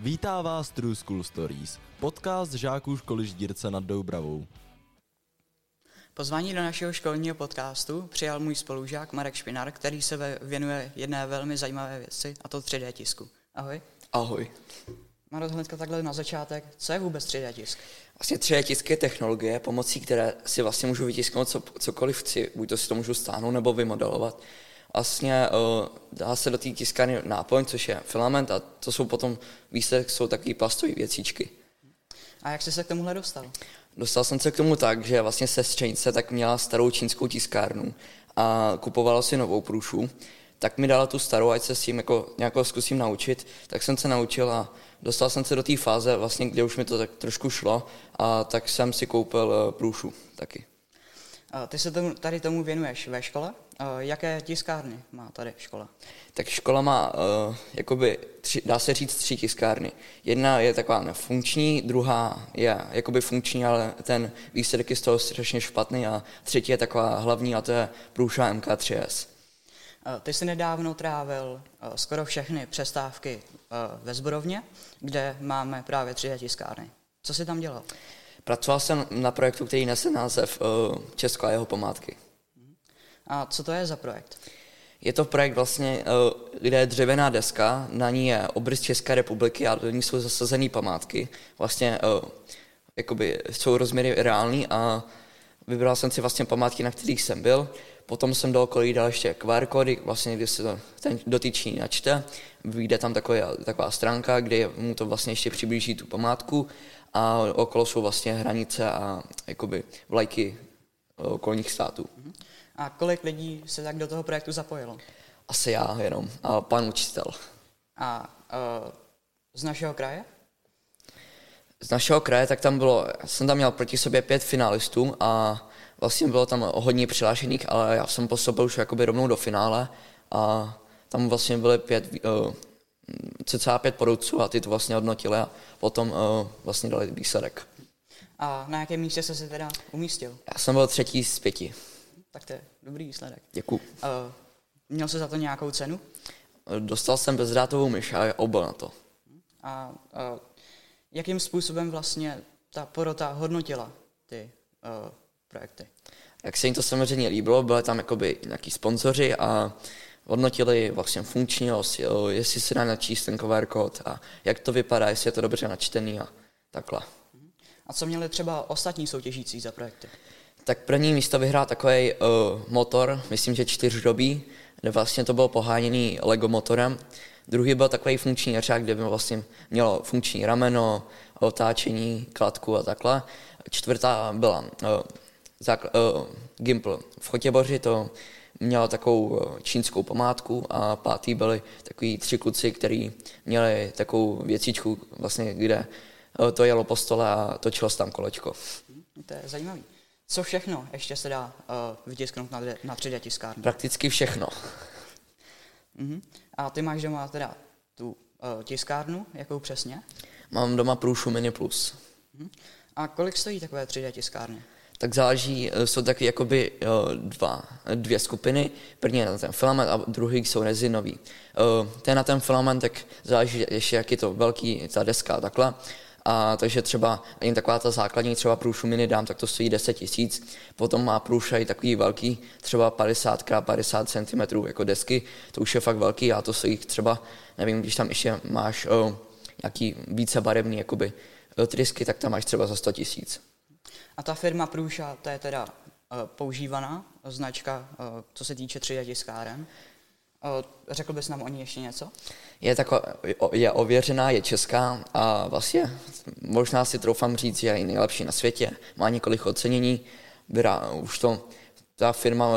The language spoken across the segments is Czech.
Vítá vás True School Stories, podcast žáků školy Ždírce nad Doubravou. Pozvání do našeho školního podcastu přijal můj spolužák Marek Špinar, který se věnuje jedné velmi zajímavé věci, a to 3D tisku. Ahoj. Ahoj. Maro, hnedka takhle na začátek, co je vůbec 3D tisk? Vlastně 3D tisk je technologie, pomocí které si vlastně můžu vytisknout co, cokoliv chci, buď to si to můžu stáhnout nebo vymodelovat. Vlastně uh, dá se do té tiskárny náplň, což je filament a to jsou potom výsledek, jsou takové plastové věcičky. A jak jsi se k tomuhle dostal? Dostal jsem se k tomu tak, že vlastně sestřenice tak měla starou čínskou tiskárnu a kupovala si novou průšu, tak mi dala tu starou, ať se s tím jako nějak zkusím naučit, tak jsem se naučil a dostal jsem se do té fáze, vlastně, kde už mi to tak trošku šlo a tak jsem si koupil uh, průšu taky. Ty se tomu, tady tomu věnuješ ve škole? Jaké tiskárny má tady škola? Tak škola má, uh, jakoby, tři, dá se říct, tři tiskárny. Jedna je taková nefunkční, druhá je jakoby funkční, ale ten výsledek je z toho strašně špatný a třetí je taková hlavní a to je průša MK3S. Ty jsi nedávno trávil skoro všechny přestávky ve Zborovně, kde máme právě tři tiskárny. Co jsi tam dělal? Pracoval jsem na projektu, který nese název Česko a jeho památky. A co to je za projekt? Je to projekt vlastně, kde je dřevěná deska, na ní je obrys České republiky a do ní jsou zasazené památky. Vlastně jakoby jsou rozměry reální a vybral jsem si vlastně památky, na kterých jsem byl. Potom jsem do okolí dal ještě QR kódy, vlastně, kdy se to ten dotyčný načte, vyjde tam taková, taková stránka, kde mu to vlastně ještě přiblíží tu památku a okolo jsou vlastně hranice a jakoby vlajky okolních států. A kolik lidí se tak do toho projektu zapojilo? Asi já jenom a pan učitel. A uh, z našeho kraje? Z našeho kraje, tak tam bylo, jsem tam měl proti sobě pět finalistů a vlastně bylo tam hodně přihlášených, ale já jsem postoupil už jakoby rovnou do finále a tam vlastně byly pět, uh, cca pět porodců a ty to vlastně hodnotili a potom uh, vlastně dali výsledek. A na jakém místě jsi se teda umístil? Já jsem byl třetí z pěti. Tak to je dobrý výsledek. Děkuji. Uh, měl jsi za to nějakou cenu? Dostal jsem bezdrátovou myš a obal na to. A uh, jakým způsobem vlastně ta porota hodnotila ty uh, projekty? Jak se jim to samozřejmě líbilo, byly tam jakoby nějaký sponzoři a hodnotili vlastně funkčnost, jestli se dá načíst ten QR kód a jak to vypadá, jestli je to dobře načtený a takhle. A co měli třeba ostatní soutěžící za projekty? Tak první místo vyhrál takový uh, motor, myslím, že čtyřdobý, vlastně to bylo poháněný Lego motorem. Druhý byl takový funkční jeřák, kde by vlastně mělo funkční rameno, otáčení, kladku a takhle. Čtvrtá byla uh, zákl- uh, Gimpl v Chotěboři, to měla takovou čínskou památku a pátý byli takový tři kluci, kteří měli takovou věcičku, vlastně, kde to jelo po stole a točilo se tam kolečko. To je zajímavý. Co všechno ještě se dá uh, vytisknout na, na 3D tiskárně? Prakticky všechno. Uh-huh. A ty máš doma teda tu uh, tiskárnu, jakou přesně? Mám doma Průšu Mini Plus. Uh-huh. A kolik stojí takové 3D tiskárny? Tak záleží, jsou taky jakoby dva, dvě skupiny. První je na ten filament a druhý jsou rezinový. Ten na ten filament, tak záleží ještě, jak je to velký, ta deska a takhle. A takže třeba jen taková ta základní třeba průšu dám, tak to stojí 10 tisíc. Potom má průša i takový velký, třeba 50 x 50 cm jako desky, to už je fakt velký a to stojí třeba, nevím, když tam ještě máš o, nějaký více barevný jakoby, trysky, tak tam máš třeba za 100 tisíc. A ta firma Průša, to je teda uh, používaná značka, co se týče 3D tiskáren. Řekl bys nám o ní ještě něco? Je, tako, je ověřená, je česká a vlastně možná si troufám říct, že je nejlepší na světě. Má několik ocenění, Byrá, už to, ta firma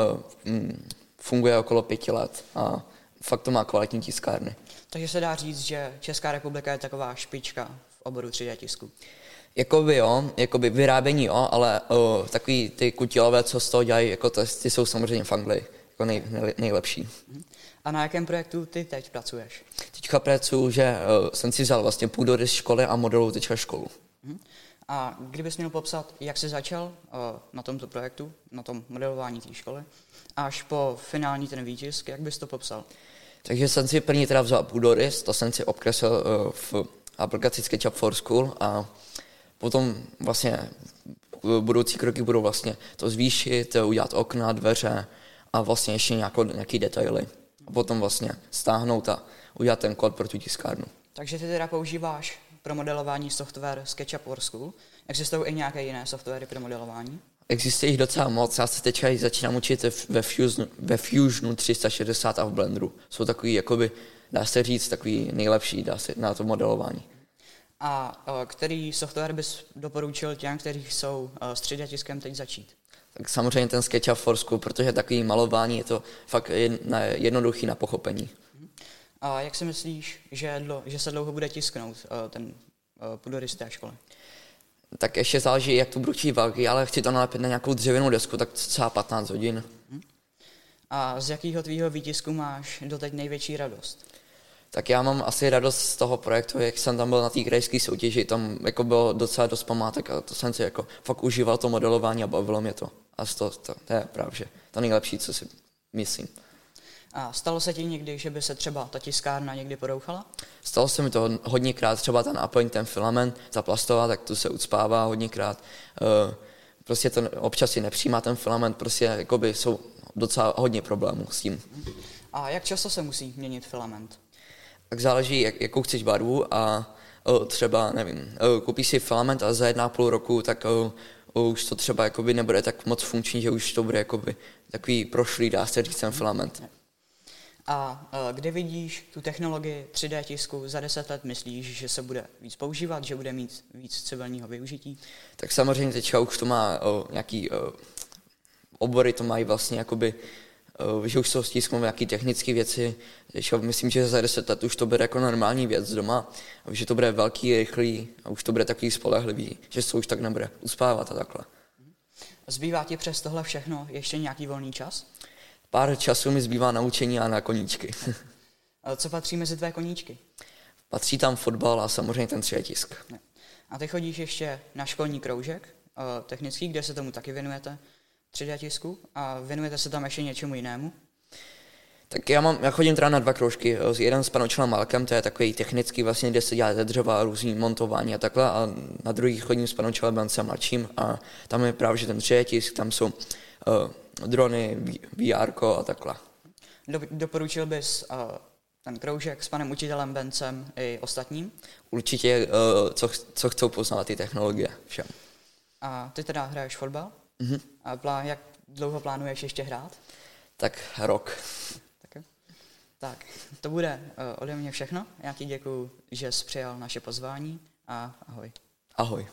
mm, funguje okolo pěti let a fakt to má kvalitní tiskárny. Takže se dá říct, že Česká republika je taková špička v oboru 3D tisku. Jakoby jo, jakoby vyrábění jo, ale o, takový ty kutilové, co z toho dělají, jako to, ty jsou samozřejmě v Anglii jako nej, nej, nejlepší. A na jakém projektu ty teď pracuješ? Teďka pracuji, že uh, jsem si vzal vlastně půdorys školy a modeluju teďka školu. A kdybys měl popsat, jak jsi začal uh, na tomto projektu, na tom modelování té školy, až po finální ten výtisk, jak bys to popsal? Takže jsem si první teda vzal půdorys, to jsem si obkreslil uh, v aplikaci SketchUp for School a potom vlastně budoucí kroky budou vlastně to zvýšit, udělat okna, dveře a vlastně ještě nějakou, nějaký detaily. A potom vlastně stáhnout a udělat ten kód pro tu tiskárnu. Takže ty teda používáš pro modelování software SketchUp for School. Existují i nějaké jiné softwary pro modelování? Existuje jich docela moc, já se teďka začínám učit ve, Fusionu, ve Fusionu 360 a v Blenderu. Jsou takový, jakoby, dá se říct, takový nejlepší dá se, na to modelování. A který software bys doporučil těm, kteří jsou s 3D tiskem teď začít? Tak samozřejmě ten SketchUp for School, protože takový malování je to fakt jednoduchý na pochopení. A jak si myslíš, že, dlo, že se dlouho bude tisknout ten půdorys té školy? tak ještě záleží, jak to budu velký, ale chci to nalepit na nějakou dřevěnou desku, tak třeba 15 hodin. A z jakého tvýho výtisku máš doteď největší radost? Tak já mám asi radost z toho projektu, jak jsem tam byl na té krajské soutěži, tam jako bylo docela dost památek a to jsem si jako fakt užíval to modelování a bavilo mě to. A to, to, to je právě to nejlepší, co si myslím. A stalo se ti někdy, že by se třeba ta tiskárna někdy porouchala? Stalo se mi to hodněkrát, třeba ten náplň, ten filament, ta plastová, tak tu se ucpává hodněkrát. Eh, prostě to občas si nepřijímá ten filament, prostě jakoby jsou docela hodně problémů s tím. A jak často se musí měnit filament? Tak záleží, jak, jakou chceš barvu a o, třeba, nevím, o, koupíš si filament a za jedna půl roku, tak už to třeba jakoby nebude tak moc funkční, že už to bude jakoby takový prošlý, dá se říct, ten filament. A uh, kde vidíš tu technologii 3D tisku za 10 let, myslíš, že se bude víc používat, že bude mít víc civilního využití? Tak samozřejmě teďka už to má o, nějaký o, obory, to mají vlastně jakoby, že už jsou stisknou nějaké technické věci, že myslím, že za 10 let už to bude jako normální věc doma, a že to bude velký, rychlý a už to bude takový spolehlivý, že se už tak nebude uspávat a takhle. Zbývá ti přes tohle všechno ještě nějaký volný čas? pár času mi zbývá na učení a na koníčky. A co patří mezi tvé koníčky? Patří tam fotbal a samozřejmě ten tisk. A ty chodíš ještě na školní kroužek eh, technický, kde se tomu taky věnujete 3D tisku a věnujete se tam ještě něčemu jinému? Tak já, mám, já chodím teda na dva kroužky. Jeden s panočelem Malkem, to je takový technický, vlastně, kde se dělá ze dřeva, různý montování a takhle. A na druhý chodím s panočelem Bencem mladším a tam je právě že ten 3D tisk, tam jsou uh, drony, VR a takhle. Do, doporučil bys uh, ten kroužek s panem učitelem Bencem i ostatním? Určitě, uh, co, co chcou poznat ty technologie všem. A ty teda hraješ fotbal? Mm-hmm. A plán, jak dlouho plánuješ ještě hrát? Tak rok. Tak, tak to bude uh, ode mě všechno. Já ti děkuji, že jsi přijal naše pozvání a ahoj. Ahoj.